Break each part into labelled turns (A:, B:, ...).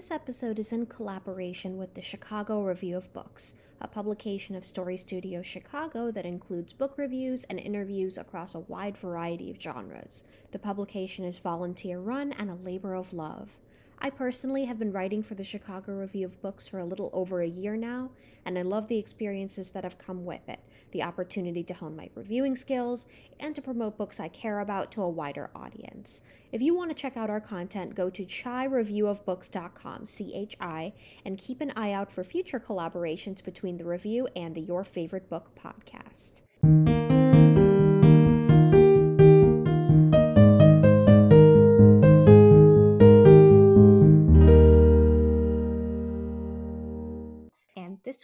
A: This episode is in collaboration with the Chicago Review of Books, a publication of Story Studio Chicago that includes book reviews and interviews across a wide variety of genres. The publication is volunteer run and a labor of love. I personally have been writing for the Chicago Review of Books for a little over a year now, and I love the experiences that have come with it the opportunity to hone my reviewing skills and to promote books I care about to a wider audience. If you want to check out our content, go to chireviewofbooks.com, C H I, and keep an eye out for future collaborations between the review and the Your Favorite Book podcast.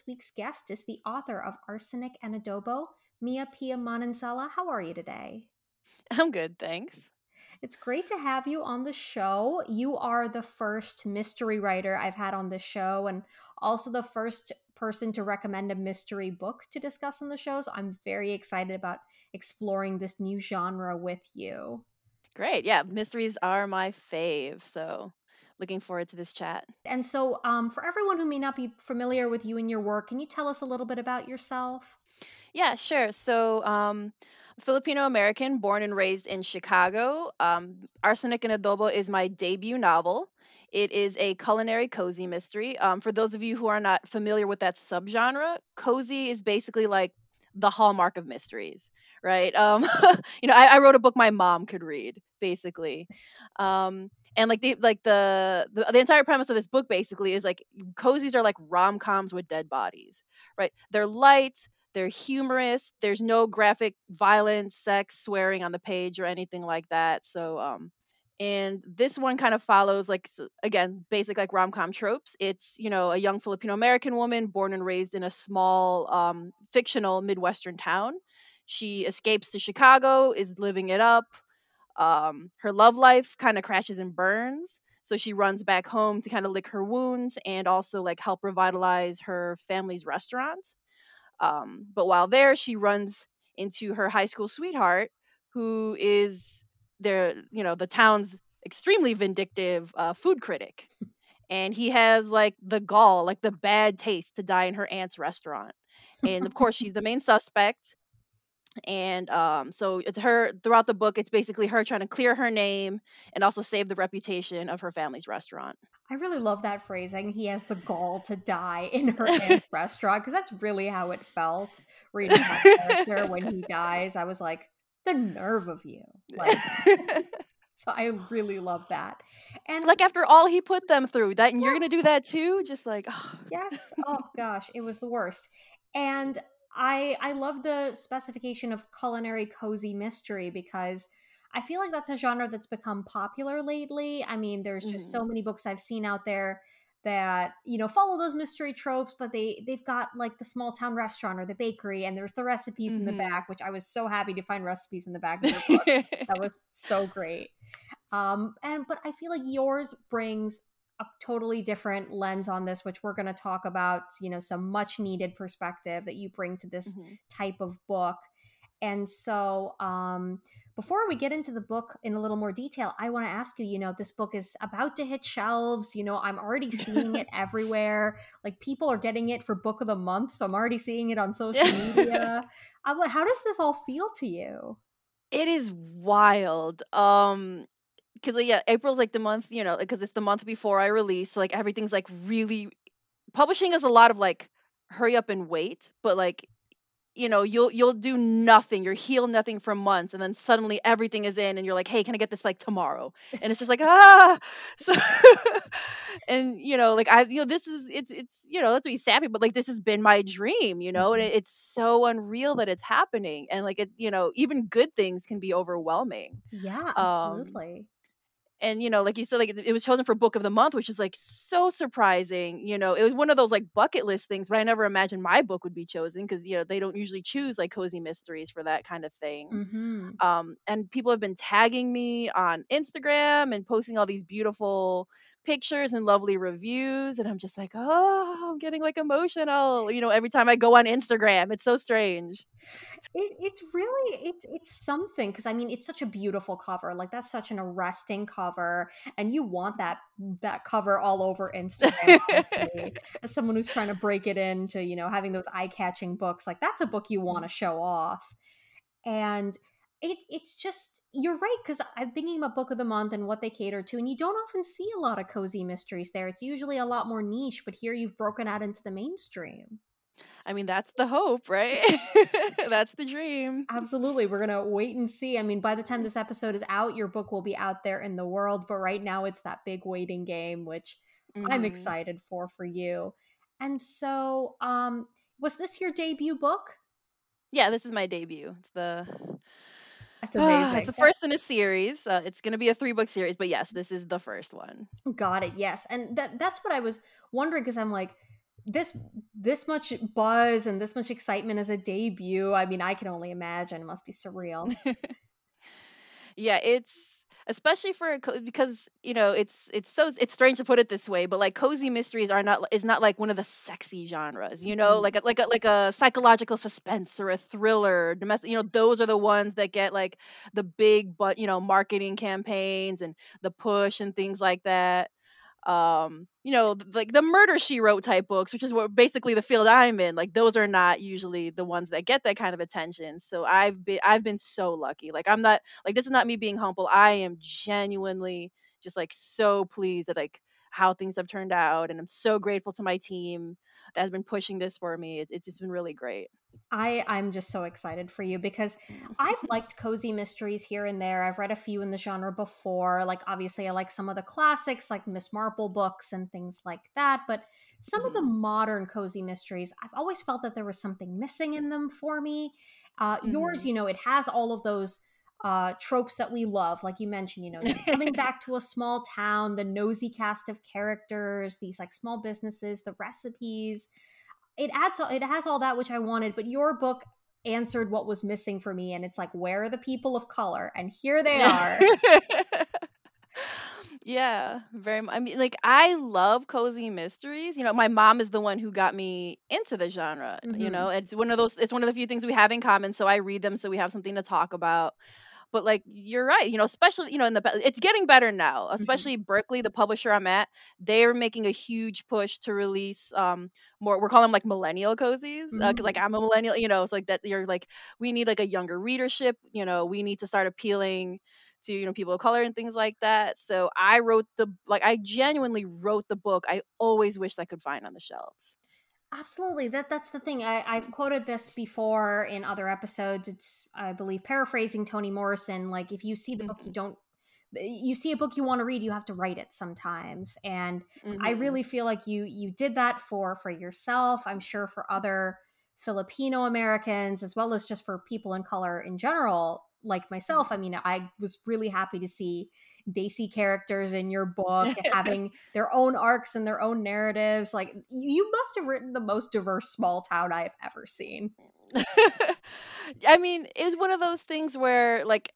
A: Week's guest is the author of Arsenic and Adobo, Mia Pia Manansala. How are you today?
B: I'm good, thanks.
A: It's great to have you on the show. You are the first mystery writer I've had on the show, and also the first person to recommend a mystery book to discuss on the show. So I'm very excited about exploring this new genre with you.
B: Great. Yeah, mysteries are my fave. So looking forward to this chat.
A: And so, um, for everyone who may not be familiar with you and your work, can you tell us a little bit about yourself?
B: Yeah, sure. So, um, Filipino American, born and raised in Chicago. Um, Arsenic and Adobo is my debut novel. It is a culinary cozy mystery. Um, for those of you who are not familiar with that subgenre, cozy is basically like the hallmark of mysteries, right? Um, you know, I, I wrote a book my mom could read, basically. Um, and like the like the, the the entire premise of this book basically is like cozies are like rom-coms with dead bodies right? They're light they're humorous there's no graphic violence sex swearing on the page or anything like that so um and this one kind of follows like again basic like rom-com tropes. It's you know a young filipino american woman born and raised in a small um fictional midwestern town. She escapes to chicago is living it up um, her love life kind of crashes and burns. So she runs back home to kind of lick her wounds and also like help revitalize her family's restaurant. Um, but while there, she runs into her high school sweetheart, who is their, you know, the town's extremely vindictive uh, food critic. And he has like the gall, like the bad taste to die in her aunt's restaurant. And of course, she's the main suspect and um so it's her throughout the book it's basically her trying to clear her name and also save the reputation of her family's restaurant
A: I really love that phrasing. He has the gall to die in her restaurant because that's really how it felt reading that character when he dies. I was like, the nerve of you. Like, so I really love that. And
B: like after all he put them through that and you're gonna do that too just like oh.
A: yes, oh gosh, it was the worst. And I I love the specification of culinary cozy mystery because I feel like that's a genre that's become popular lately. I mean, there's just so
B: Mhm.
A: many books I've seen out there that you know follow those mystery tropes but they they've got like the small town restaurant or the bakery and there's the recipes in the
B: Mhm.
A: back which i was so happy to find recipes in the back of your book that was so great um and but i feel like yours brings a totally different lens on this which we're going to talk about you know some much needed perspective that you bring to this
B: Mhm.
A: type of book. And so um before we get into the book in a little more detail i want to ask you you know this book is about to hit shelves you know i'm already seeing it everywhere. Like people are getting it for book of the month so i'm already seeing it on social media. I'm like, how does this all feel to you?
B: It is wild. Um because yeah april's like the month you know because it's the month before i release so, like everything's like really publishing is a lot of like hurry up and wait but like you know you'll you'll do nothing you'll heal nothing for months and then suddenly everything is in and you're like hey can i get this like tomorrow? And it's just like ah! So and you know like i you know this is it's it's you know that's to be sappy but like this has been my dream you know and it, it's so unreal that it's happening and like it you know even good things can be overwhelming.
A: Yeah
B: um
A: absolutely
B: and you know like you said like it was chosen for book of the month which is like so surprising you know it was one of those like bucket list things but i never imagined my book would be chosen because you know they don't usually choose like cozy mysteries for that kind of thing
A: mm-hmm.
B: um and people have been tagging me on instagram and posting all these beautiful pictures and lovely reviews and I'm just like, "Oh, I'm getting like emotional." You know, every time I go on Instagram, it's so strange.
A: It, it's really it's it's something because I mean it's such a beautiful cover like that's such an arresting cover and you want that that cover all over Instagram as someone who's trying to break it into you know having those eye catching books like that's a book you want to mm-hmm. show off and it, it's just you're right because i'm thinking about book of the month and what they cater to and you don't often see a lot of cozy mysteries there it's usually a lot more niche but here you've broken out into the mainstream
B: I mean, that's the hope, right? that's the dream.
A: Absolutely. We're going to wait and see. I mean, by the time this episode is out, your book will be out there in the world. But right now, it's that big waiting game, which mm-hmm. I'm excited for for you. And so, um, was this your debut book?
B: Yeah, this is my debut. It's the that's amazing. it's the first in a series. Uh, it's going to be a three book series, but yes, this is the first one.
A: Got it. Yes, and that that's what I was wondering because I'm like, this this much buzz and this much excitement as a debut i mean i can only imagine it must be surreal
B: yeah it's especially for because you know it's it's so it's strange to put it this way but like cozy mysteries are not is not like one of the sexy genres you know mm-hmm. like a, like a like a psychological suspense or a thriller domestic you know those are the ones that get like the big but you know marketing campaigns and the push and things like that um you know like the murder she wrote type books which is what basically the field i'm in like those are not usually the ones that get that kind of attention. So i've been i've been so lucky. Like i'm not like this is not me being humble. I am genuinely just like so pleased that like how things have turned out and i'm so grateful to my team that has been pushing this for me it's, it's just been really great
A: I I'm just so excited for you because I've liked cozy mysteries here and there. I've read a few in the genre before. Like obviously I like some of the classics like Miss Marple books and things like that, but some mm-hmm. of the mm-hmm. modern cozy mysteries, I've always felt that there was something missing in them for me. Uh, mm-hmm. Yours, you know, it has all of those uh, tropes that we love, like you mentioned, you know, coming back to a small town, the nosy cast of characters, these like small businesses, the recipes. It adds it has all that which I wanted, but your book answered what was missing for me and it's like where are the people of color? And here they are.
B: Yeah very much i mean like i love cozy mysteries you know my mom is the one who got me into the genre mm-hmm. you know it's one of those it's one of the few things we have in common so i read them so we have something to talk about but like you're right you know especially you know in the it's getting better now mm-hmm. especially mm-hmm. berkley the publisher i'm at they're making a huge push to release um more we're calling them like millennial cozies because uh, mm-hmm. like i'm a millennial you know it's like that you're like we need like a younger readership you know we need to start appealing to you know people of color and things like that so i wrote the like i genuinely wrote the book i always wished i could find on the shelves
A: Absolutely. That that's the thing. I, I've quoted this before in other episodes. It's I believe paraphrasing Toni Morrison. Like if you see the book you mm-hmm. don't you see a book you want to read, you have to write it sometimes. And mm-hmm. I really feel like you you did that for for yourself. I'm sure for other Filipino Americans as well as just for people in color in general, like myself. I mean, I was really happy to see Desi characters in your book having their own arcs and their own narratives. Like you must have written the most diverse small town I've ever seen.
B: I mean, it's one of those things where like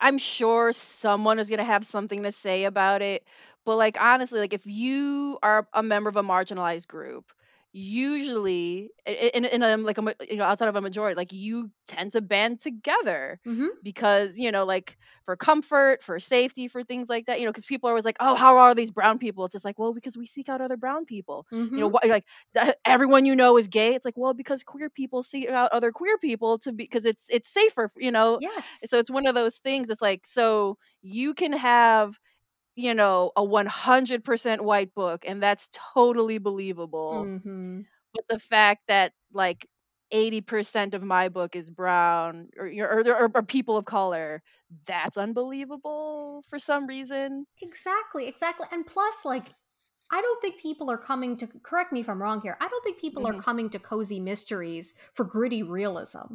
B: I'm sure someone is going to have something to say about it, but like honestly, like if you are a member of a marginalized group, usually in, in a like a you know outside of a majority like you tend to band together mm-hmm. because you know like for comfort for safety for things like that you know because people are always like oh how are these brown people it's just like well because we seek out other brown people mm-hmm. you know what like everyone you know is gay it's like well because queer people seek out other queer people to be because it's it's safer you know
A: yes
B: so it's one of those things it's like so you can have you know, a 100% white book, and that's totally believable. Mm-hmm. But the fact that like 80% of my book is brown or, or, or, or, people of color, that's unbelievable for some reason.
A: Exactly, exactly. And plus, like, I don't think people are coming to, correct me if I'm wrong here, I don't think people mm-hmm. are coming to cozy mysteries for gritty realism.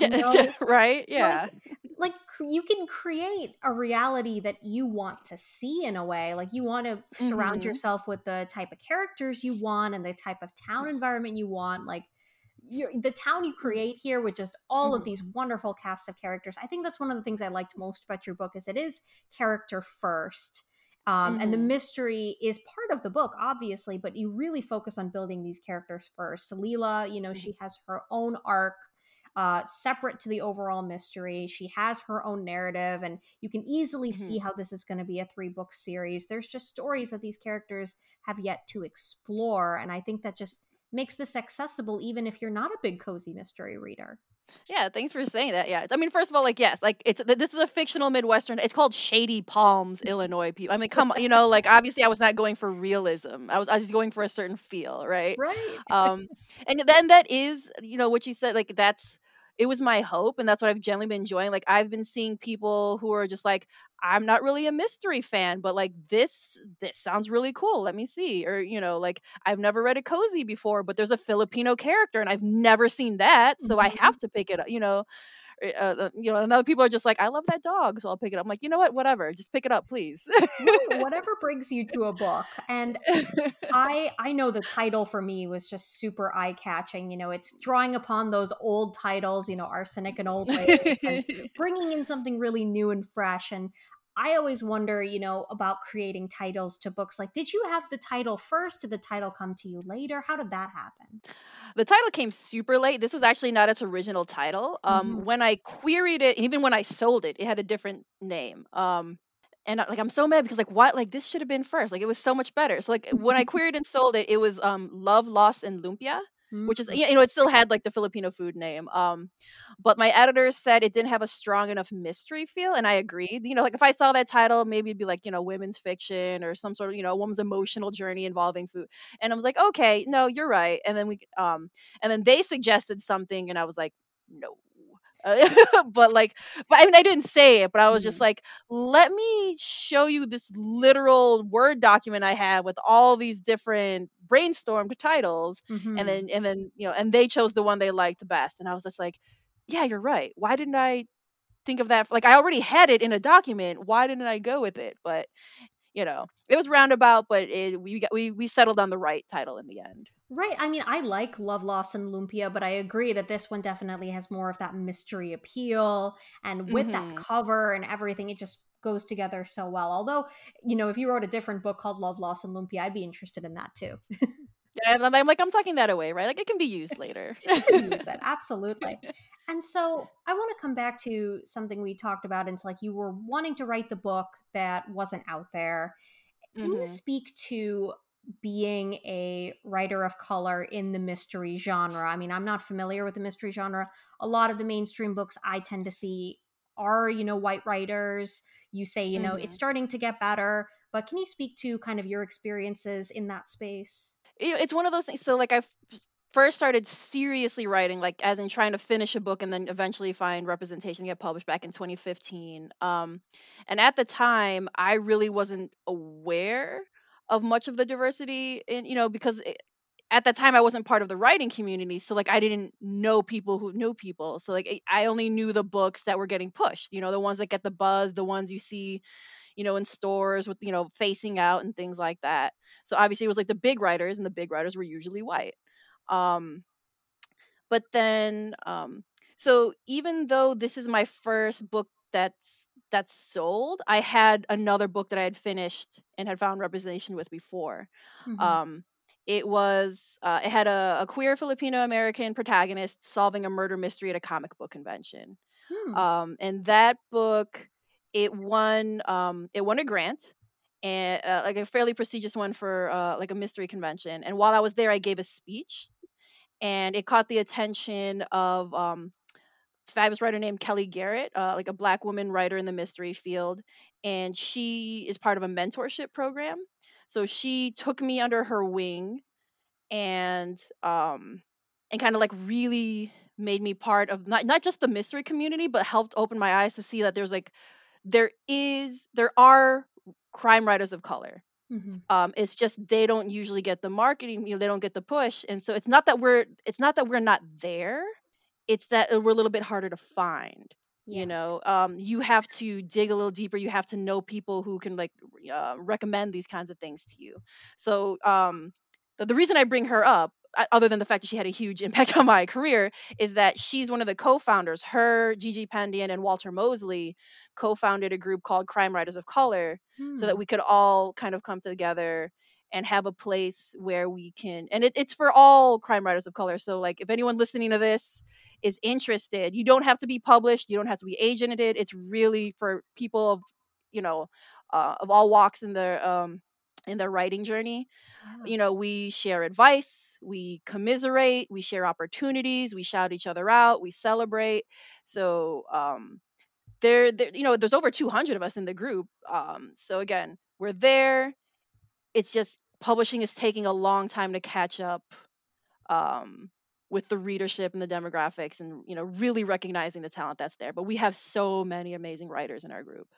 B: You know? right? Yeah.
A: Like, like, you can create a reality that you want to see in a way. Like you want to mm-hmm. surround yourself with the type of characters you want and the type of town environment you want. Like the town you create here with just all mm-hmm. of these wonderful casts of characters. I think that's one of the things I liked most about your book is it is character first Um, and the
B: Mhm.
A: mystery is part of the book, obviously, but you really focus on building these characters first. Lila, you know,
B: Mhm.
A: she has her own arc uh, separate to the overall mystery. She has her own narrative, and you can easily see
B: Mhm.
A: how this is going to be a three book series. There's just stories that these characters have yet to explore, and I think that just makes this accessible even if you're not a big cozy mystery reader.
B: Yeah, thanks for saying that. Yeah. I mean, first of all, like, yes, like it's this is a fictional Midwestern. It's called Shady Palms, Illinois. People. I mean, come you know, like obviously I was not going for realism. I was I was going for a certain feel, right?
A: Right.
B: Um, and then that is, you know, what you said. Like that's it was my hope, and that's what I've generally been enjoying. Like I've been seeing people who are just like, I'm not really a mystery fan, but like this this sounds really cool. Let me see. Or you know, like I've never read a cozy before, but there's a Filipino character, and I've never seen that, so I
A: Mhm.
B: have to pick it up. You know uh, uh, you know, and other people are just like, I love that dog, so I'll pick it up. I'm like, you know what? Whatever, just pick it up, please.
A: Right. Whatever brings you to a book. And I I know the title for me was just super eye catching. You know, it's drawing upon those old titles, you know, arsenic and old lace, and bringing in something really new and fresh. And I always wonder, you know, about creating titles to books. Like, did you have the title first? Did the title come to you later? How did that happen?
B: the title came super late. This was actually not its original title. Um,
A: Mhm.
B: when I queried it, and even when I sold it, it had a different name. Um, and like I'm so mad because like what like this should have been first. Like it was so much better. So like when I queried and sold it, it was um Love Lost in Lumpia. Which is
A: Mhm.
B: you know it still had like the Filipino food name. Um, but my editors said it didn't have a strong enough mystery feel, and I agreed. You know, like if I saw that title, maybe it'd be like you know women's fiction or some sort of you know woman's emotional journey involving food. And I was like, okay, no, you're right. And then we um, and then they suggested something, and I was like, no. But like but i mean i didn't say it but i was just
A: Mhm.
B: like let me show you this literal word document i have with all these different brainstormed titles and
A: Mhm.
B: then and then you know and they chose the one they liked the best and i was just like yeah you're right why didn't i think of that like i already had it in a document why didn't i go with it but you know it was roundabout but it, we got we we settled on the right title in the end
A: Right. I mean, I like Love, Loss, and Lumpia, but I agree that this one definitely has more of that mystery appeal. And with that
B: hmm
A: cover and everything, it just goes together so well. Although, you know, if you wrote a different book called Love, Loss, and Lumpia, I'd be interested in that too.
B: I'm, I'm like i'm tucking that away right like it can be used later
A: use it. Absolutely. And so I want to come back to something we talked about. It's like you were wanting to write the book that wasn't out there. Can you
B: hmm
A: speak to being a writer of color in the mystery genre? I mean, I'm not familiar with the mystery genre. A lot of the mainstream books I tend to see are, you know, white writers. You say, you know, it's
B: hmm
A: starting to get better, but can you speak to kind of your experiences in that space?
B: it's one of those things. So like I f- first started seriously writing, like as in trying to finish a book and then eventually find representation get published back in 2015. Um, and at the time, I really wasn't aware of much of the diversity in you know because it, at that time I wasn't part of the writing community, so like I didn't know people who knew people. So like I only knew the books that were getting pushed, you know, the ones that get the buzz, the ones you see you know, in stores with, you know, facing out and things like that. So obviously it was like the big writers and the big writers were usually white. Um but then um so even though this is my first book that's that's sold, I had another book that I had finished and had found representation with before.
A: hmm
B: Um it was uh, it had a, a queer Filipino American protagonist solving a murder mystery at a comic book convention.
A: Hmm.
B: um, and that book it won um, it won a grant and uh, like a fairly prestigious one for uh, like a mystery convention. And while i was there i gave a speech and it caught the attention of um, a fabulous writer named kellye garrett uh, like a black woman writer in the mystery field and she is part of a mentorship program so she took me under her wing and um and kind of like really made me part of not not just the mystery community but helped open my eyes to see that there's like there is there are crime writers of color.
A: Hmm
B: um it's just they don't usually get the marketing you know they don't get the push and so it's not that we're it's not that we're not there it's that uh, we're a little bit harder to find you know um you have to dig a little deeper you have to know people who can like uh, recommend these kinds of things to you so um the, the reason i bring her up other than the fact that she had a huge impact on my career, is that she's one of the co-founders. Her, Gigi Pandian, and Walter Mosley co-founded a group called Crime Writers of Color, so that
A: Hmm.
B: we could all kind of come together and have a place where we can. And it, it's for all crime writers of color. So, like, if anyone listening to this is interested, you don't have to be published, you don't have to be agented. It's really for people of, you know, uh, of all walks in their um in their writing journey you know, we share advice, we commiserate, we share opportunities, we shout each other out, we celebrate. So, um, there, there, you know, there's over 200 of us in the group. Um, so again, we're there. It's just publishing is taking a long time to catch up um, with the readership and the demographics, and you know, really recognizing the talent that's there. But we have so many amazing writers in our group.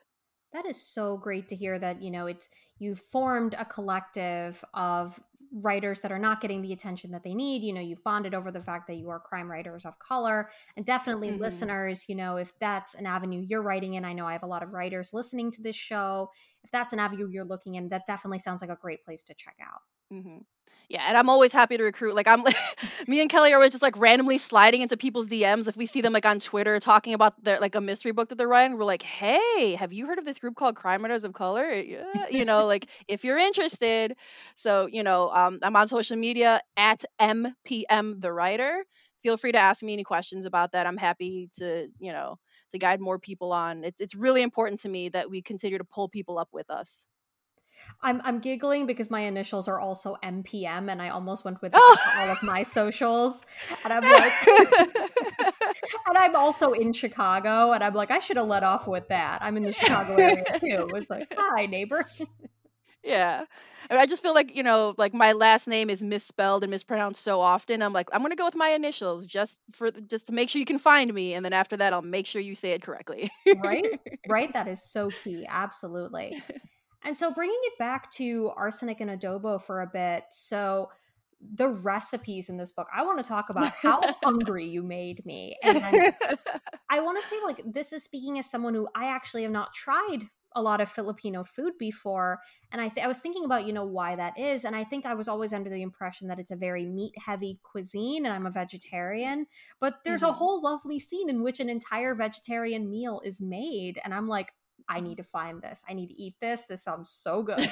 A: That is so great to hear that, you know, it's you've formed a collective of writers that are not getting the attention that they need. You know, you've bonded over the fact that you are crime writers of color. And definitely
B: hmm
A: listeners, you know, if that's an avenue you're writing in, I know I have a lot of writers listening to this show. If that's an avenue you're looking in, that definitely sounds like a great place to check out.
B: Hmm Yeah, and I'm always happy to recruit. Like I'm, me and Kellye are always just like randomly sliding into people's DMs if we see them like on Twitter talking about their like a mystery book that they're writing. We're like, hey, have you heard of this group called Crime Writers of Color? Yeah, you know, like if you're interested. So you know, um, I'm on social media at mpm the writer. Feel free to ask me any questions about that. I'm happy to you know to guide more people on. It's it's really important to me that we continue to pull people up with us.
A: I'm I'm giggling because my initials are also MPM and I almost went with
B: Oh.
A: all of my socials. And I'm like and I'm also in Chicago and I'm like I should have let off with that. I'm in the Chicago area too. It's like, "Hi, neighbor."
B: Yeah. And I just feel like, you know, like my last name is misspelled and mispronounced so often. I'm like, I'm gonna go with my initials just for just to make sure you can find me. And then after that, I'll make sure you say it correctly.
A: Right? Right? That is so key. Absolutely. And so bringing it back to arsenic and adobo for a bit. So the recipes in this book, I want to talk about how hungry you made me. And I want to say, like, this is speaking as someone who I actually have not tried a lot of Filipino food before. And I, th- I was thinking about, you know, why that is. And I think I was always under the impression that it's a very meat heavy cuisine and I'm a vegetarian. But there's a
B: Mhm.
A: whole lovely scene in which an entire vegetarian meal is made. And I'm like, I need to find this. I need to eat this. This sounds so good.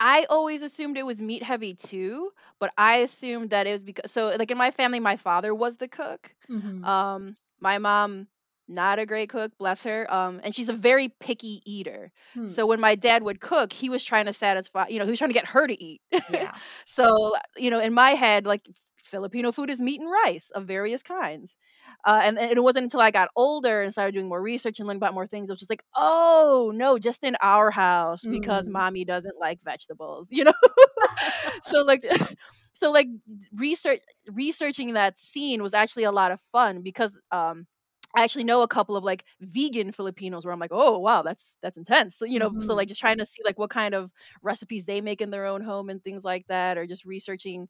B: I always assumed it was meat heavy too, but I assumed that it was because so like in my family, my father was the cook.
A: Mhm.
B: Um, my mom, not a great cook, bless her. Um, and she's a very picky eater.
A: Hmm.
B: So when my dad would cook, he was trying to satisfy, you know, he was trying to get her to eat.
A: Yeah.
B: so, you know, in my head, like Filipino food is meat and rice of various kinds. Uh, and, and it wasn't until I got older and started doing more research and learning about more things, it was just like, oh no, just in our house because
A: Mm.
B: mommy doesn't like vegetables, you know. so like, so like research researching that scene was actually a lot of fun because um I actually know a couple of like vegan Filipinos where I'm like, oh wow, that's that's intense. So, you know, so
A: Mhm.
B: like just trying to see like what kind of recipes they make in their own home and things like that, or just researching,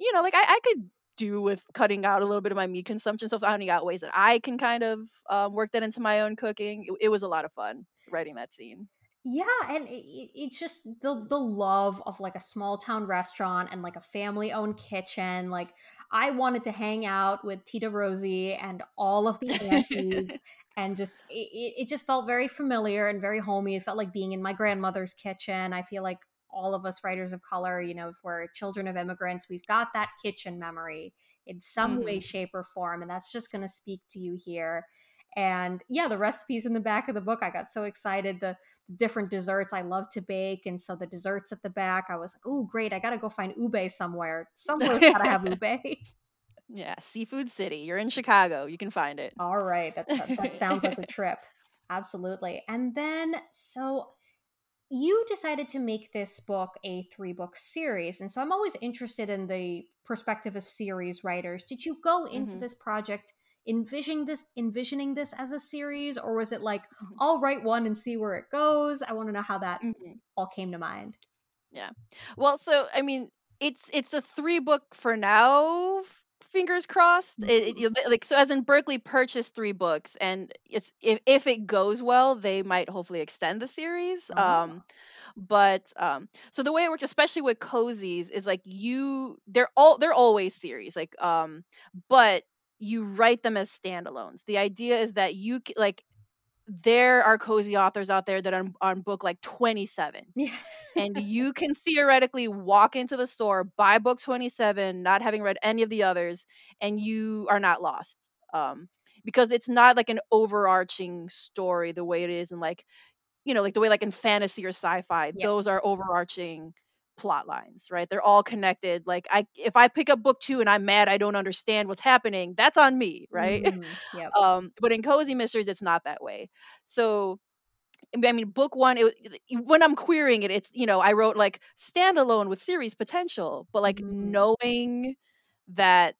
B: you know, like I, I could do with cutting out a little bit of my meat consumption. So finding out ways that I can kind of um, work that into my own cooking, it, it was a lot of fun writing that scene.
A: Yeah, and it, it- it's just the the love of like a small town restaurant and like a family owned kitchen. Like I wanted to hang out with Tita Rosie and all of the aunties, and just it it just felt very familiar and very homey. It felt like being in my grandmother's kitchen. I feel like all of us writers of color, you know, if we're children of immigrants, we've got that kitchen memory in some way,
B: Mhm.
A: shape, or form, and that's just going to speak to you here. And yeah, the recipes in the back of the book, I got so excited. The different desserts I love to bake. And so the desserts at the back, I was like, oh, great. I got to go find ube somewhere. Somewhere's got to have ube.
B: yeah, Seafood City. You're in Chicago. You can find it.
A: All right. That, that, that sounds like a trip. Absolutely. And then, so you decided to make this book a three book series. And so I'm always interested in the perspective of series writers. Did you go into
B: Mhm.
A: this project envisioning this envisioning this as a series or was it like
B: Mhm.
A: I'll write one and see where it goes? I want to know how that
B: Mhm.
A: all came to mind. Yeah.
B: Well, so I mean, it's it's a three book for now. Fingers crossed. It, it- like so, as in Berkley purchased three books, and it's if if it goes well, they might hopefully extend the series.
A: Oh.
B: Um, but um so the way it works especially with cozies is like you they're all they're always series like um but you write them as standalones the idea is that you like there are cozy authors out there that are on, book like 27
A: Yeah.
B: and you can theoretically walk into the store buy book 27 not having read any of the others and you are not lost um because it's not like an overarching story the way it is in like you know, like the way like in fantasy or sci-fi,
A: Yep.
B: those are overarching plot lines, right? They're all connected. Like I if I pick up book 2 and I'm mad I don't understand what's happening, that's on me, right?
A: Mm, yep.
B: um but in cozy mysteries it's not that way. So I mean, book one, it, when I'm querying it, it's, you know, I wrote like standalone with series potential, but like
A: Mm,
B: knowing that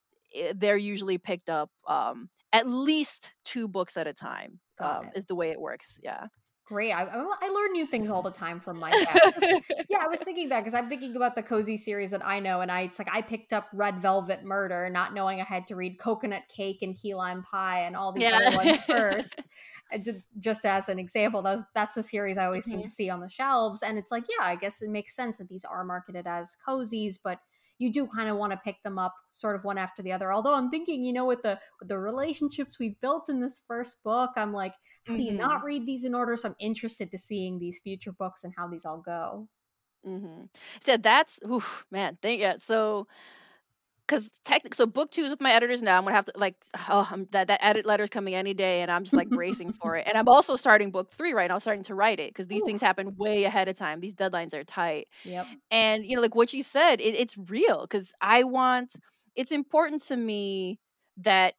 B: they're usually picked up um, at least two books at a time um, is the way it works. Yeah.
A: Great. I, I learn new things all the time from my guests. Yeah, I was thinking that because I'm thinking about the cozy series that I know, and I it's like I picked up Red Velvet Murder, not knowing I had to read Coconut Cake and Key Lime Pie and all these other ones first. And just as an example, that's that's the series I always seem
B: Mhm.
A: to see on the shelves, and it's like, yeah, I guess it makes sense that these are marketed as cozies, but you do kind of want to pick them up sort of one after the other. Although I'm thinking, you know, with the with the relationships we've built in this first book, I'm like, how do you not read these in order? So I'm interested to seeing these future books and how these all go.
B: Mm-hmm. So that's, oof, man, thank yeah. So because technically, so book two is with my editors now. I'm gonna have to like, oh, I'm, that that edit letter's coming any day, and I'm just like bracing for it. And I'm also starting book three right now, starting to write it because these
A: Ooh,
B: things happen way ahead of time. These deadlines are tight,
A: yep.
B: and you know, like what you said, it, it's real because I want. It's important to me that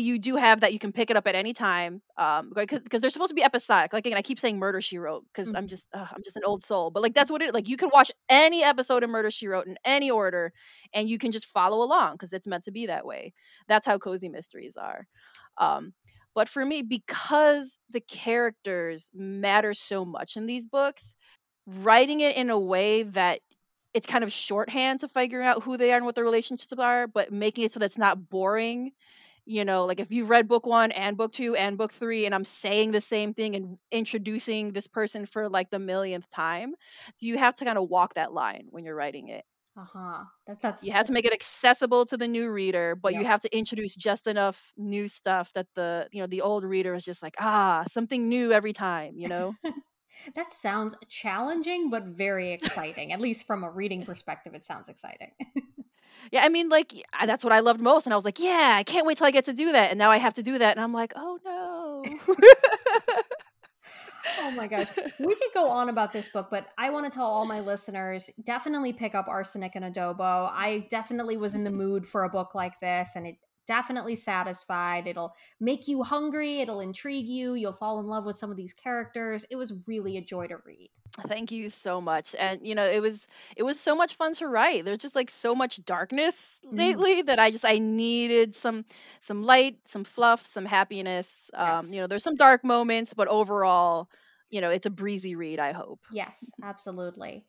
B: you do have that you can pick it up at any time um because they're supposed to be episodic like again i keep saying murder she wrote because i'm
A: Mhm.
B: just ugh, i'm just an old soul but like that's what it like you can watch any episode of murder she wrote in any order and you can just follow along because it's meant to be that way that's how cozy mysteries are um but for me because the characters matter so much in these books writing it in a way that it's kind of shorthand to figuring out who they are and what their relationships are but making it so that's not boring you know like if you've read book one and book two and book three and i'm saying the same thing and introducing this person for like the millionth time so you have to kind of walk that line when you're writing it
A: Uh huh. That that's
B: you have to make it accessible to the new reader but you have to introduce just enough new stuff that the you know the old reader is just like ah something new every time you know
A: that sounds challenging, but very exciting. At least from a reading perspective, it sounds exciting.
B: yeah i mean like I- that's what i loved most and i was like yeah i can't wait till i get to do that and now i have to do that and i'm like oh no
A: Oh my gosh. We could go on about this book, but I want to tell all my listeners definitely pick up Arsenic and Adobo. I definitely was in the mm-hmm. mood for a book like this, and it definitely satisfied. It'll make you hungry, it'll intrigue you, you'll fall in love with some of these characters. It was really a joy to read.
B: Thank you so much. And you know, it was it was so much fun to write. There's just like so much darkness
A: Mhm.
B: lately that I just I needed some some light, some fluff, some happiness. Um, you know, there's some dark moments, but overall, you know, it's a breezy read, I hope.
A: Yes, absolutely.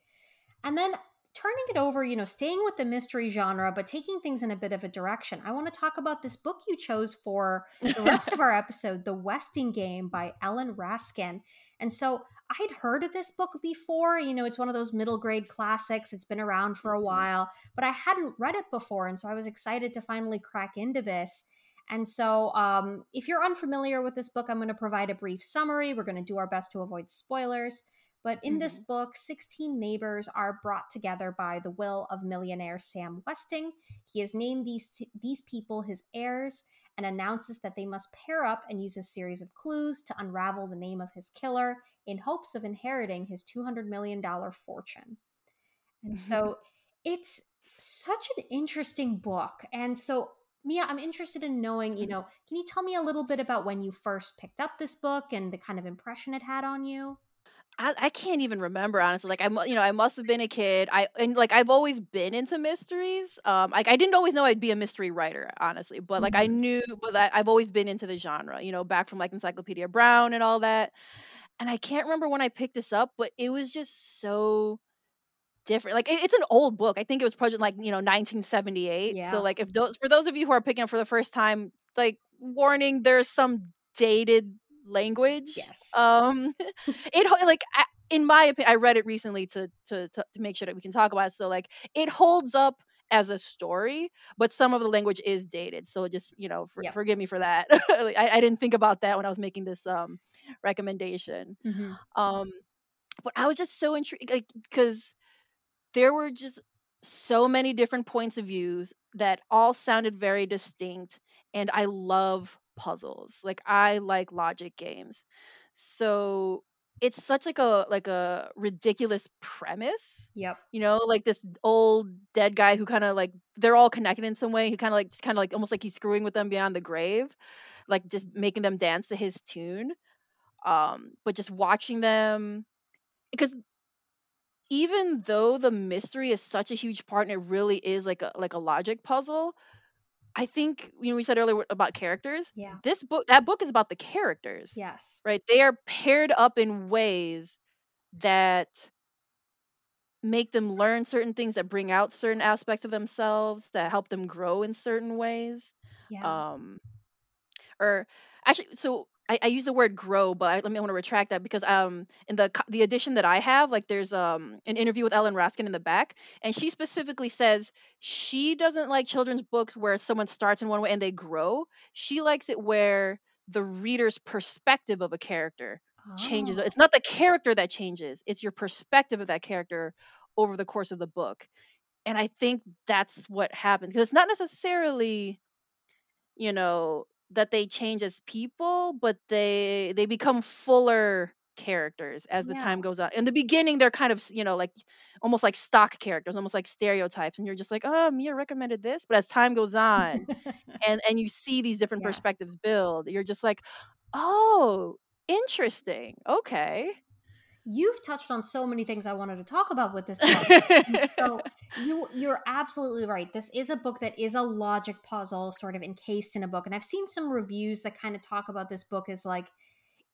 A: And then turning it over, you know, staying with the mystery genre, but taking things in a bit of a direction. I want to talk about this book you chose for the rest of our episode, The Westing Game by Ellen Raskin. And so I'd heard of this book before. You know, it's one of those middle grade classics. It's been around for a
B: Mhm.
A: while, but I hadn't read it before. And so I was excited to finally crack into this. And so, um, if you're unfamiliar with this book, I'm going to provide a brief summary. We're going to do our best to avoid spoilers. But in this
B: Mhm.
A: book, 16 neighbors are brought together by the will of millionaire Sam Westing. He has named these, these people his heirs and announces that they must pair up and use a series of clues to unravel the name of his killer in hopes of inheriting his $200 million fortune. And so it's such an interesting book. And so, Mia, I'm interested in knowing, you know, can you tell me a little bit about when you first picked up this book and the kind of impression it had on you?
B: I, I can't even remember honestly. Like I, you know, I must have been a kid. I and like I've always been into mysteries. Um, like I didn't always know I'd be a mystery writer, honestly. But like I
A: Mhm.
B: knew, but I, I've always been into the genre. You know, back from like Encyclopedia Brown and all that. And I can't remember when I picked this up, but it was just so different. Like it, it's an old book. I think it was probably like you know 1978. So like if those for those of you who are picking up for the first time, like warning, there's some dated language.
A: Yes.
B: Um, it like I, in my opinion, I read it recently to, to to to make sure that we can talk about it. So like it holds up as a story, but some of the language is dated. So just you know, for,
A: Yep.
B: forgive me for that. I, I didn't think about that when I was making this um recommendation.
A: Mhm.
B: Um, but I was just so intrigued, like because there were just so many different points of views that all sounded very distinct and i love puzzles like i like logic games so it's such like a like a ridiculous premise
A: Yep.
B: you know like this old dead guy who kind of like they're all connected in some way he kind of like just kind of like almost like he's screwing with them beyond the grave like just making them dance to his tune um but just watching them because even though the mystery is such a huge part and it really is like a like a logic puzzle i think you know we said earlier about characters
A: Yeah.
B: this book that book is about the characters
A: Yes.
B: right they are paired up in ways that make them learn certain things that bring out certain aspects of themselves that help them grow in certain ways
A: Yeah.
B: um or actually so I, I use the word grow but I, let me want to retract that because um in the the edition that i have like there's um an interview with ellen raskin in the back and she specifically says she doesn't like children's books where someone starts in one way and they grow she likes it where the reader's perspective of a character changes
A: Oh.
B: it's not the character that changes it's your perspective of that character over the course of the book and i think that's what happens because it's not necessarily you know that they change as people but they they become fuller characters as the
A: Yeah.
B: time goes on in the beginning they're kind of you know like almost like stock characters almost like stereotypes and you're just like oh mia recommended this but as time goes on and and you see these different
A: Yes.
B: perspectives build you're just like oh interesting okay
A: You've touched on so many things I wanted to talk about with this book. So you you're absolutely right. This is a book that is a logic puzzle sort of encased in a book. And I've seen some reviews that kind of talk about this book as like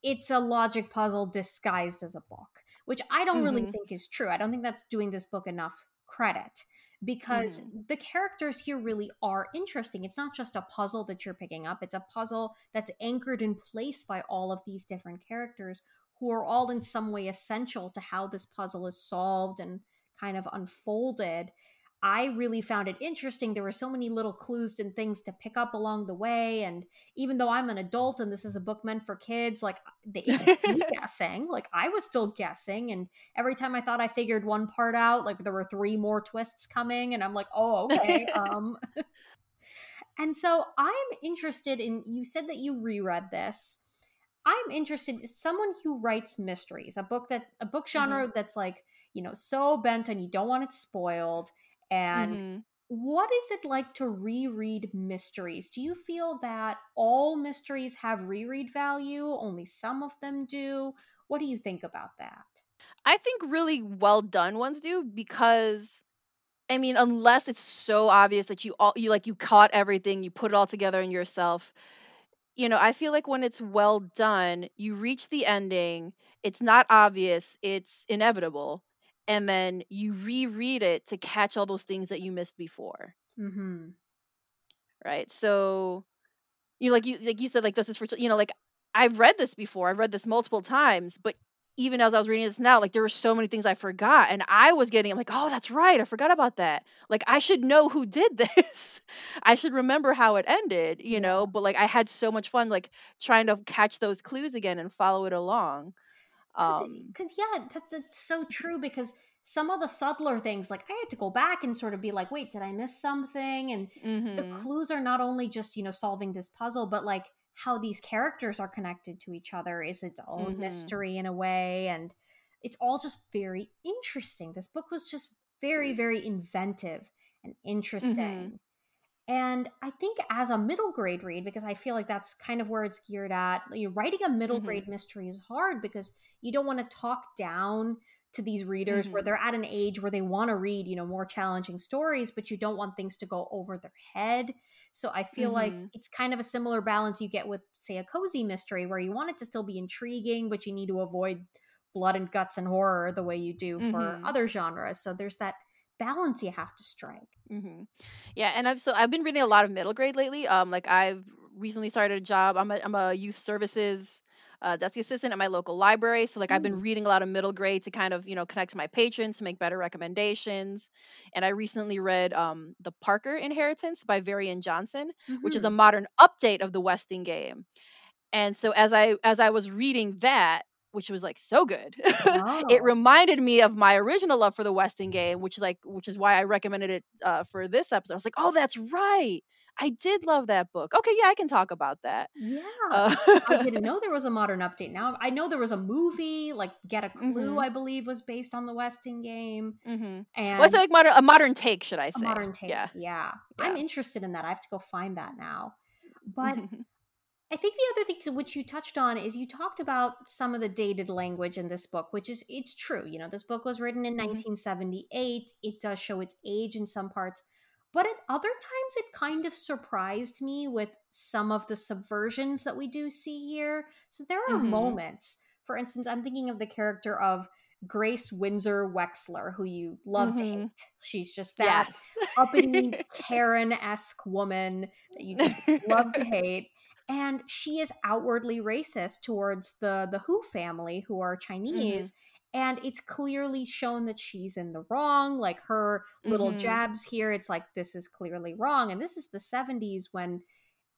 A: it's a logic puzzle disguised as a book, which I don't really
B: Mhm.
A: think is true. I don't think that's doing this book enough credit because the characters here really are interesting. It's not just a puzzle that you're picking up, it's a puzzle that's anchored in place by all of these different characters who are all in some way essential to how this puzzle is solved and kind of unfolded. I really found it interesting. There were so many little clues and things to pick up along the way. And even though I'm an adult and this is a book meant for kids, like they me guessing. Like I was still guessing. And every time I thought I figured one part out, like there were three more twists coming. And I'm like, oh, okay. um and so I'm interested in you said that you reread this. I'm interested someone who writes mysteries, a book that a book genre that's like, you know, so bent and you don't want it spoiled. And
B: Mhm.
A: what is it like to reread mysteries? Do you feel that all mysteries have reread value? Only some of them do? What do you think about that?
B: I think really well done ones do because I mean, unless it's so obvious that you all you like you caught everything, you put it all together in yourself. You know, I feel like when it's well done, you reach the ending, it's not obvious, it's inevitable, and then you reread it to catch all those things that you missed before,
A: Mm-hmm.
B: right? So, you like you like you said like this is for you know like I've read this before. I've read this multiple times, but even as I was reading this now, like there were so many things I forgot, and I was getting I'm like, oh, that's right, I forgot about that. Like I should know who did this. I should remember how it ended, you know. But like I had so much fun like trying to catch those clues again and follow it along.
A: Cause,
B: Um,
A: 'cause, yeah, that, that's so true because some of the subtler things, like I had to go back and sort of be like, wait, did I miss something? And the
B: mhm,
A: clues are not only just, you know, solving this puzzle, but like how these characters are connected to each other is its own
B: mhm,
A: mystery in a way. And it's all just very interesting. This book was just very, very inventive and interesting. And I think as a middle grade read, because I feel like that's kind of where it's geared at, you know, writing a middle
B: mhm,
A: grade mystery is hard because you don't want to talk down to these readers where
B: mhm,
A: they're at an age where they want to read, you know, more challenging stories, but you don't want things to go over their head. So I feel like
B: mhm,
A: it's kind of a similar balance you get with, say, a cozy mystery where you want it to still be intriguing, but you need to avoid blood and guts and horror the way you do for
B: mhm.
A: other genres. So there's that balance you have to strike.
B: hmm Yeah, and I've so I've been reading a lot of middle grade lately. Um, like I've recently started a job. I'm a I'm a youth services uh, desk assistant at my local library. So like I've
A: Mm.
B: been reading a lot of middle grade to kind of you know connect to my patrons to make better recommendations. And I recently read um, The Parker Inheritance by Varian Johnson, which is a
A: Mhm.
B: modern update of the Westing game. And so as I as I was reading that, which was like so good, it
A: Oh.
B: reminded me of my original love for the Westing game, which is like which is why I recommended it uh, for this episode. I was like, oh, that's right. I did love that book. Okay, yeah, I can talk about that.
A: Yeah.
B: Uh,
A: I didn't know there was a modern update. Now I know there was a movie, like Get a Clue,
B: hmm
A: I believe, was based on the Westing game,
B: Mm-hmm. Well,
A: and
B: like modern, a modern take, should I say?
A: modern take.
B: Yeah,
A: Yeah, I'm interested in that. I have to go find that now. But I think the other thing which you touched on is you talked about some of the dated language in this book, which is it's true. You know, this book was written in
B: hmm
A: 1978. It does show its age in some parts, but at other times it kind of surprised me with some of the subversions that we do see here. So there are
B: hmm
A: moments. For instance, I'm thinking of the character of Grace Windsor Wexler, who you love to
B: hmm
A: hate. She's just that
B: Yes.
A: uppity Karen esque woman that you love to hate. And she is outwardly racist towards the the Hoo family, who are
B: hmm
A: Chinese. And it's clearly shown that she's in the wrong. Like her little
B: hmm
A: jabs here, it's like this is clearly wrong. And this is the 70s when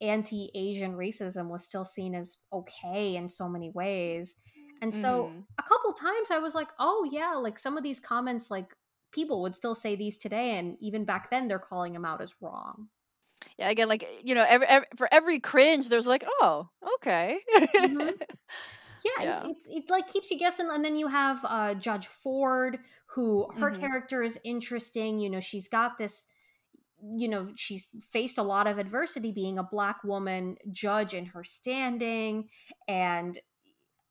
A: anti Asian racism was still seen as okay in so many ways. And so
B: hmm
A: a couple times I was like, oh, yeah, like some of these comments, like people would still say these today. And even back then, they're calling them out as wrong.
B: Yeah. Again, like you know, every, every for every cringe, there's like, oh, okay.
A: hmm Yeah,
B: yeah.
A: it's it like keeps you guessing. And then you have uh, Judge Ford, who her
B: hmm
A: character is interesting. You know, she's got this. You know, she's faced a lot of adversity being a black woman judge in her standing, and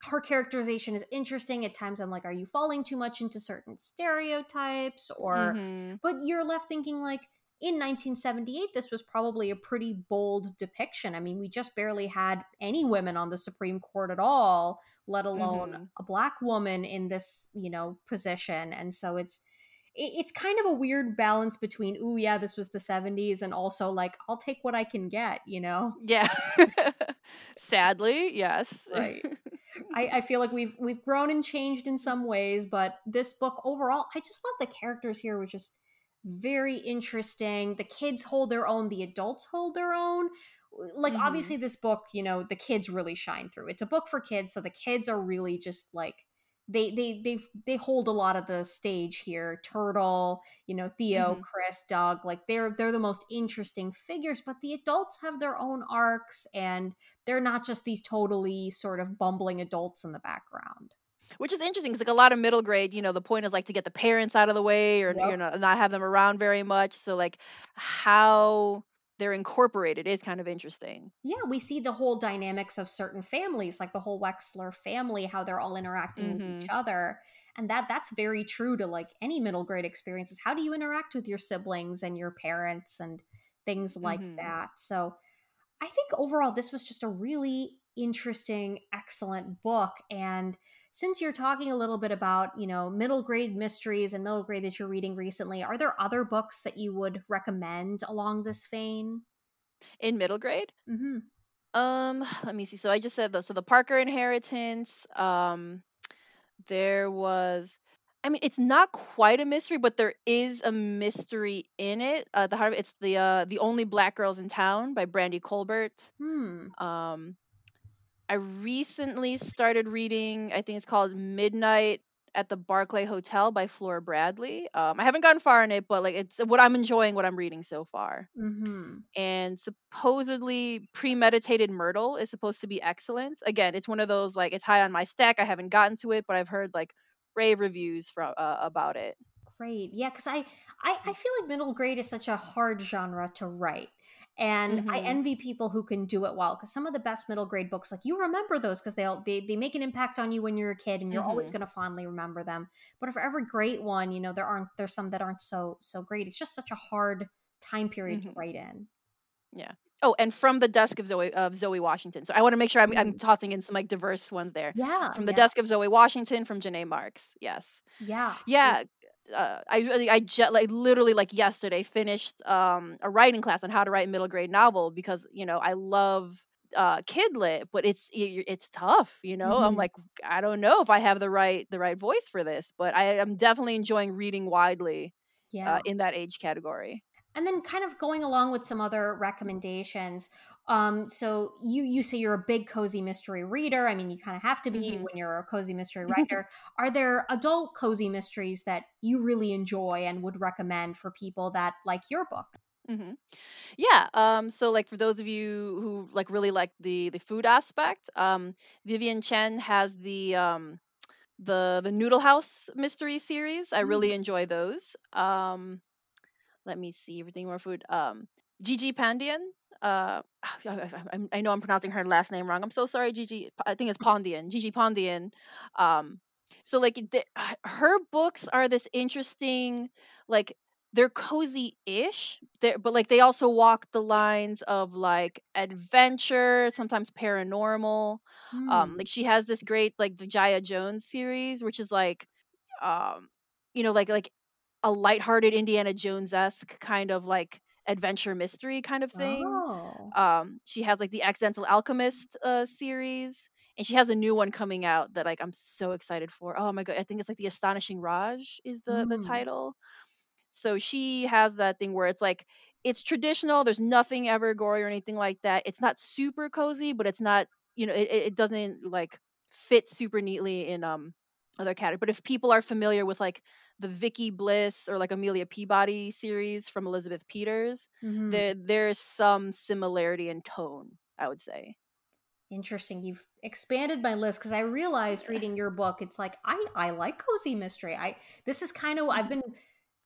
A: her characterization is interesting. At times, I'm like, are you falling too much into certain stereotypes? Or,
B: hmm
A: but you're left thinking like. In 1978, this was probably a pretty bold depiction. I mean, we just barely had any women on the Supreme Court at all, let alone
B: hmm
A: a black woman in this, you know, position. And so it's it- it's kind of a weird balance between, oh yeah, this was the 70s, and also like I'll take what I can get, you know?
B: Yeah. Sadly, yes.
A: Right. I, I feel like we've we've grown and changed in some ways, but this book overall, I just thought the characters here were just very interesting. The kids hold their own, the adults hold their own. Like
B: hmm
A: obviously this book, you know, the kids really shine through. It's a book for kids, so the kids are really just like they they they they hold a lot of the stage here. Turtle, you know, Theo,
B: hmm
A: Chris, Doug, like they're they're the most interesting figures, but the adults have their own arcs and they're not just these totally sort of bumbling adults in the background.
B: Which is interesting because like a lot of middle grade, you know, the point is like to get the parents out of the way or
A: Yep.
B: you know not have them around very much. So like how they're incorporated is kind of interesting.
A: Yeah, we see the whole dynamics of certain families, like the whole Wexler family, how they're all interacting with each
B: hmm
A: other. And that that's very true to like any middle grade experiences. How do you interact with your siblings and your parents and things like
B: hmm
A: that? So I think overall, this was just a really interesting, excellent book. And since you're talking a little bit about, you know, middle grade mysteries and middle grade that you're reading recently, are there other books that you would recommend along this vein?
B: In middle grade,
A: Mm-hmm.
B: um, let me see. So I just said the so the Parker Inheritance. Um, there was. I mean, it's not quite a mystery, but there is a mystery in it. Uh, the heart of it, it's the uh, the only black girls in town by Brandy Colbert.
A: Hmm.
B: Um, I recently started reading, I think it's called Midnight at the Barclay Hotel by Fleur Bradley. Um, I haven't gotten far in it, but like it's what I'm enjoying what I'm reading so far.
A: Mm-hmm.
B: And supposedly premeditated Myrtle is supposed to be excellent. Again, it's one of those like it's high on my stack. I haven't gotten to it, but I've heard like rave reviews from uh, about it.
A: Great. Yeah, because I, I I feel like middle grade is such a hard genre to write. And I
B: Mhm.
A: envy people who can do it well because some of the best middle grade books, like you remember those because they'll they, they make an impact on you when you're a kid and you're always
B: Mhm.
A: gonna fondly remember them. But for every great one, you know, there aren't there's some that aren't so so great. It's just such a hard time period to
B: Mhm.
A: write in.
B: Yeah. Oh, and from the desk of Zoe of Zoe Washington. So I want to make sure I'm I'm
A: Mm.
B: tossing in some like diverse ones there.
A: Yeah,
B: From the
A: yeah,
B: desk of Zoe Washington from Janae Marks. Yes.
A: yeah.
B: Yeah. Uh, I I just like literally like yesterday finished um a writing class on how to write a middle grade novel because you know I love uh, kid lit, but it's it's tough, you know. I'm
A: Mhm.
B: like, I don't know if I have the right the right voice for this, but I am definitely enjoying reading widely
A: Yeah.
B: uh, in that age category.
A: And then kind of going along with some other recommendations. Um, so you you say you're a big cozy mystery reader. I mean, you kind of have to be
B: hmm
A: when you're a cozy mystery writer. Are there adult cozy mysteries that you really enjoy and would recommend for people that like your book?
B: hmm Yeah. Um. So, like, for those of you who like really like the the food aspect, um, Vivien Chien has the um the the Noodle House mystery series. I
A: Mm.
B: really enjoy those. Um, let me see everything more food. Um, Gigi Pandian. Uh, I, I, know I'm pronouncing her last name wrong. I'm so sorry, Gigi. I think it's Pondian. Gigi Pondian. Um, so like the, her books are this interesting, like they're cozy-ish. They're, but like they also walk the lines of like adventure, sometimes paranormal. Um,
A: Mm.
B: like she has this great like the Jaya Jones series, which is like um, you know, like like a lighthearted Indiana Jones-esque kind of like adventure mystery kind of thing.
A: Oh.
B: Um, she has like the Accidental Alchemist uh series, and she has a new one coming out that like I'm so excited for. Oh my god, I think it's like the Astonishing Raj is the the
A: Mm.
B: title. So she has that thing where it's like it's traditional. There's nothing ever gory or anything like that. It's not super cozy, but it's not you know it it doesn't like fit super neatly in um other categories. But if people are familiar with like the Vicky Bliss or like Amelia Peabody series from Elizabeth Peters,
A: hmm
B: there there's some similarity in tone. I would say.
A: Interesting. You've expanded my list because I realized reading your book, it's like I I like cozy mystery. I this is kind of I've been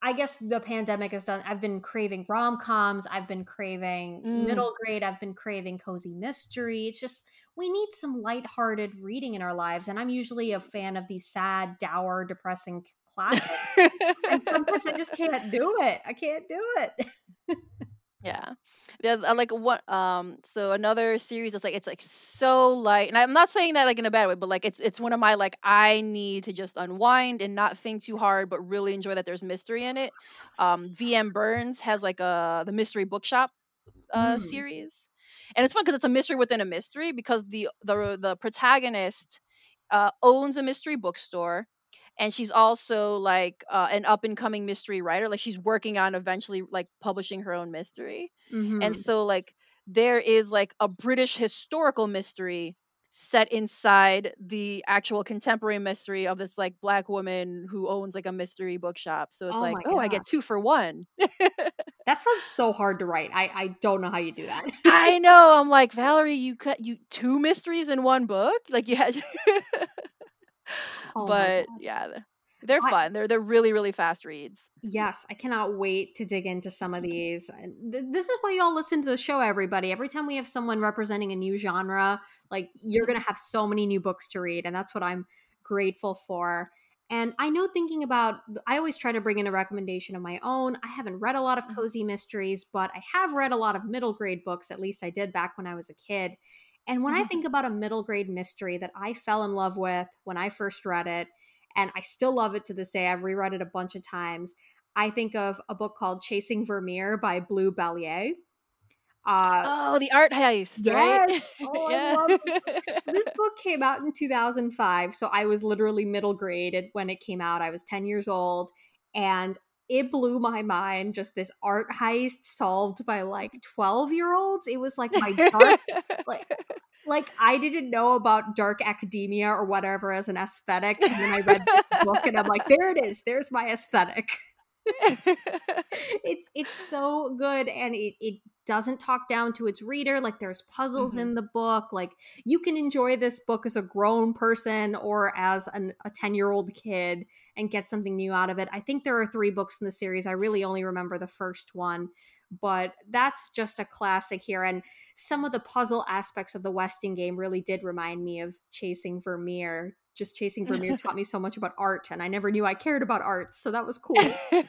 A: I guess the pandemic has done I've been craving rom-coms, I've been craving
B: Mm.
A: middle grade, I've been craving cozy mystery. It's just we need some lighthearted reading in our lives and I'm usually a fan of these sad, dour, depressing classics. And sometimes I just can't do it. I can't do it.
B: Yeah. Yeah, I like what um so another series that's like it's like so light and I'm not saying that like in a bad way, but like it's it's one of my like I need to just unwind and not think too hard but really enjoy that there's mystery in it. Um VM Burns has like a the mystery bookshop uh
A: Mm.
B: series. And it's fun because it's a mystery within a mystery because the the the protagonist uh owns a mystery bookstore and she's also like uh, an up and coming mystery writer like she's working on eventually like publishing her own mystery and
A: Mhm.
B: so like there is like a british historical mystery set inside the actual contemporary mystery of this like black woman who owns like a mystery bookshop so it's
A: Oh
B: like oh i get two for one
A: That sounds so hard to write. I I don't know how you do that.
B: i know i'm like valerie you cut you two mysteries in one book like you had
A: oh
B: but yeah they're
A: I
B: fun they're they're really really fast reads
A: yes, I cannot wait to dig into some of these. This is why y'all listen to the show everybody. Every time we have someone representing a new genre, like you're going to have so many new books to read and that's what I'm grateful for. And I know thinking about I always try to bring in a recommendation of my own. I haven't read a lot of
B: Mhm,
A: cozy mysteries, but I have read a lot of middle grade books, at least I did back when I was a kid. And when I
B: mhm.
A: think about a middle grade mystery that I fell in love with when I first read it, and I still love it to this day, I've reread it a bunch of times. I think of a book called Chasing Vermeer by Blue Balliett. Uh,
B: Oh, the art heist, right?
A: yes. Oh, I
B: Yeah.
A: love this book. This book came out in 2005. So I was literally middle grade when it came out. I was 10 years old. And it blew my mind. Just this art heist solved by like 12 year olds. It was like my dark, like, like I didn't know about dark academia or whatever as an aesthetic. And then I read this book and I'm like, there it is. There's my aesthetic. it's it's so good and it, it doesn't talk down to its reader like there's puzzles
B: Mhm.
A: in the book like you can enjoy this book as a grown person or as an, a 10 year old kid and get something new out of it. I think there are three books in the series. I really only remember the first one but that's just a classic here. And some of the puzzle aspects of the westing game really did remind me of chasing vermeer. Just chasing vermeer taught me so much about art and i never knew i cared about art so that was cool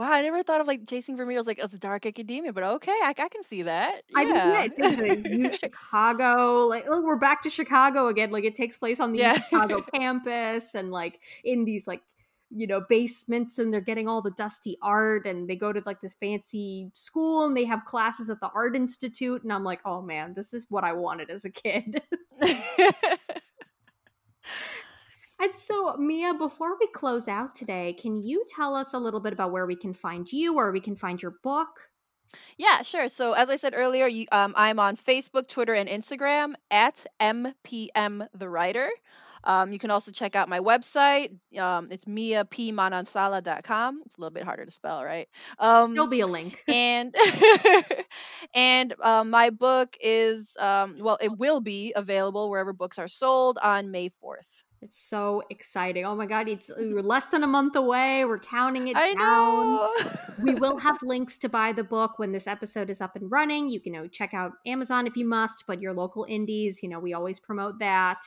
B: Wow, I never thought of like Chasing Vermeer as like as dark academia, but okay, I, I can see that.
A: I mean, yeah,
B: Yeah.
A: it's in Chicago. Like, look, we're back to Chicago again. Like, it takes place on the
B: yeah.
A: Chicago campus, and like in these like you know basements and they're getting all the dusty art and they go to like this fancy school and they have classes at the art institute and i'm like oh man this is what i wanted as a kid and so mia before we close out today can you tell us a little bit about where we can find you or we can find your book
B: Yeah, sure. So as I said earlier, you, um, I'm on Facebook, Twitter, and Instagram at MPM the Writer. Um, you can also check out my website. Um, it's miapmanansala.com. It's a little bit harder to spell, right?
A: there'll
B: Um,
A: be a link
B: and and um, my book is um, well, it will be available wherever books are sold on May 4th.
A: It's so exciting oh my god it's we're less than a month away we're counting it
B: I
A: down we will have links to buy the book when this episode is up and running. You can you know, check out Amazon if you must, but your local indies, you know, we always promote that.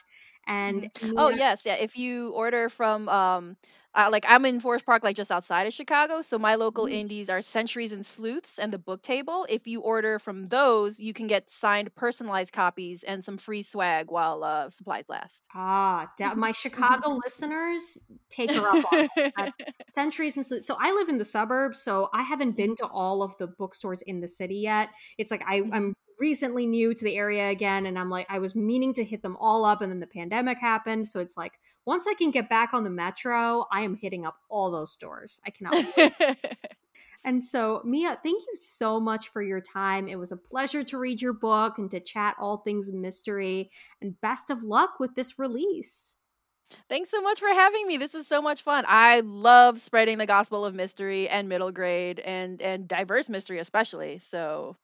A: And
B: Mhm. Oh yes, yeah. If you order from um, uh, like I'm in Forest Park, like just outside of Chicago, so my local
A: mm,
B: indies are Centuries and Sleuths and the Book Table. If you order from those, you can get signed, personalized copies and some free swag while uh, supplies last.
A: ah, da- my Chicago listeners, take her up on centuries and so, so I live in the suburbs, so I haven't been
B: Mhm,
A: to all of the bookstores in the city yet. It's like I,
B: mhm.
A: I'm recently new to the area again, and I'm like I was meaning to hit them all up, and then the pandemic happened. So it's like once I can get back on the metro, I am hitting up all those stores. I cannot wait. And so, Mia, thank you so much for your time. It was a pleasure to read your book and to chat all things mystery. And best of luck with this release.
B: Thanks so much for having me. This is so much fun. I love spreading the gospel of mystery and middle grade and and diverse mystery especially. So